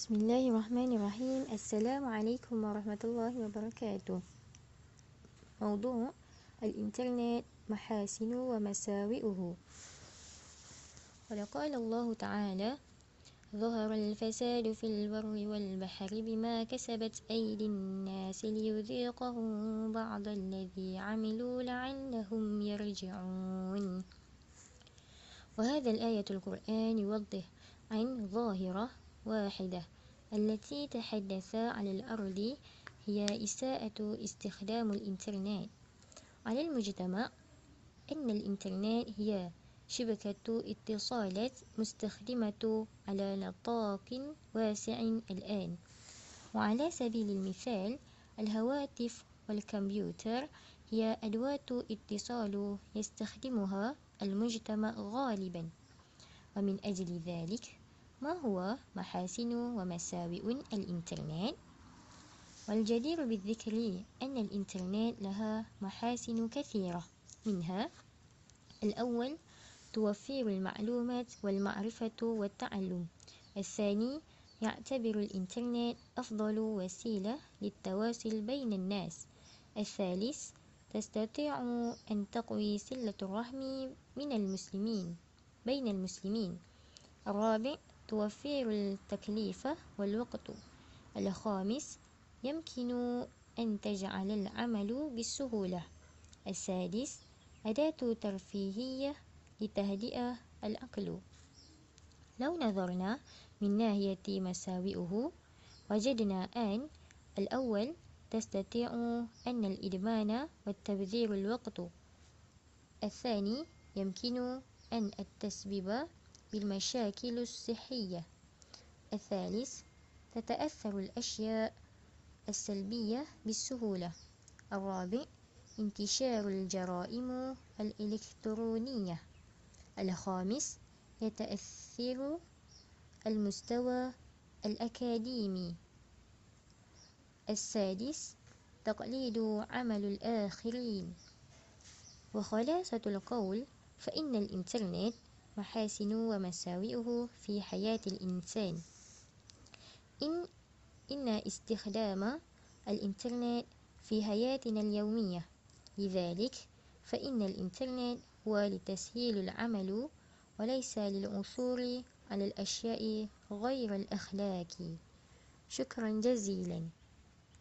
بسم الله الرحمن الرحيم. السلام عليكم ورحمة الله وبركاته. موضوع الإنترنت محاسن ومساوئه. ولقال الله تعالى ظهر الفساد في البر والبحر بما كسبت أيدي الناس ليذيقهم بعض الذي عملوا لعلهم يرجعون. وهذا الآية القرآن يوضح عن ظاهرة واحدة. التي تحدث على الأرض هي إساءة استخدام الإنترنت. على المجتمع أن الإنترنت هي شبكة اتصالات مستخدمة على نطاق واسع الآن. وعلى سبيل المثال الهواتف والكمبيوتر هي أدوات اتصال يستخدمها المجتمع غالبا. ومن أجل ذلك ما هو محاسن ومساوئ الإنترنت؟ والجدير بالذكر أن الإنترنت لها محاسن كثيرة. منها الأول توفير المعلومات والمعرفة والتعلم. الثاني يعتبر الإنترنت أفضل وسيلة للتواصل بين الناس. الثالث تستطيع أن تقوي سلة الرحم من المسلمين بين المسلمين. الرابع توفير التكلفة والوقت الخامس يمكن أن تجعل العمل بالسهولة السادس أداة ترفيهية لتهدئة العقل لو نظرنا من ناحية مساوئه وجدنا أن الأول تستطيع أن الإدمان والتبذير الوقت. الثاني يمكن أن التسبب بالمشاكل الصحية. الثالث تتأثر الأشياء السلبية بالسهولة. الرابع انتشار الجرائم الإلكترونية. الخامس يتأثر المستوى الأكاديمي. السادس تقليد عمل الآخرين. وخلاصة القول فإن الإنترنت محاسن ومساوئه في حياة الإنسان. إن إن استخدام الإنترنت في حياتنا اليومية. لذلك فإن الإنترنت هو لتسهيل العمل وليس للعثور على الأشياء غير الأخلاقي شكرا جزيلا.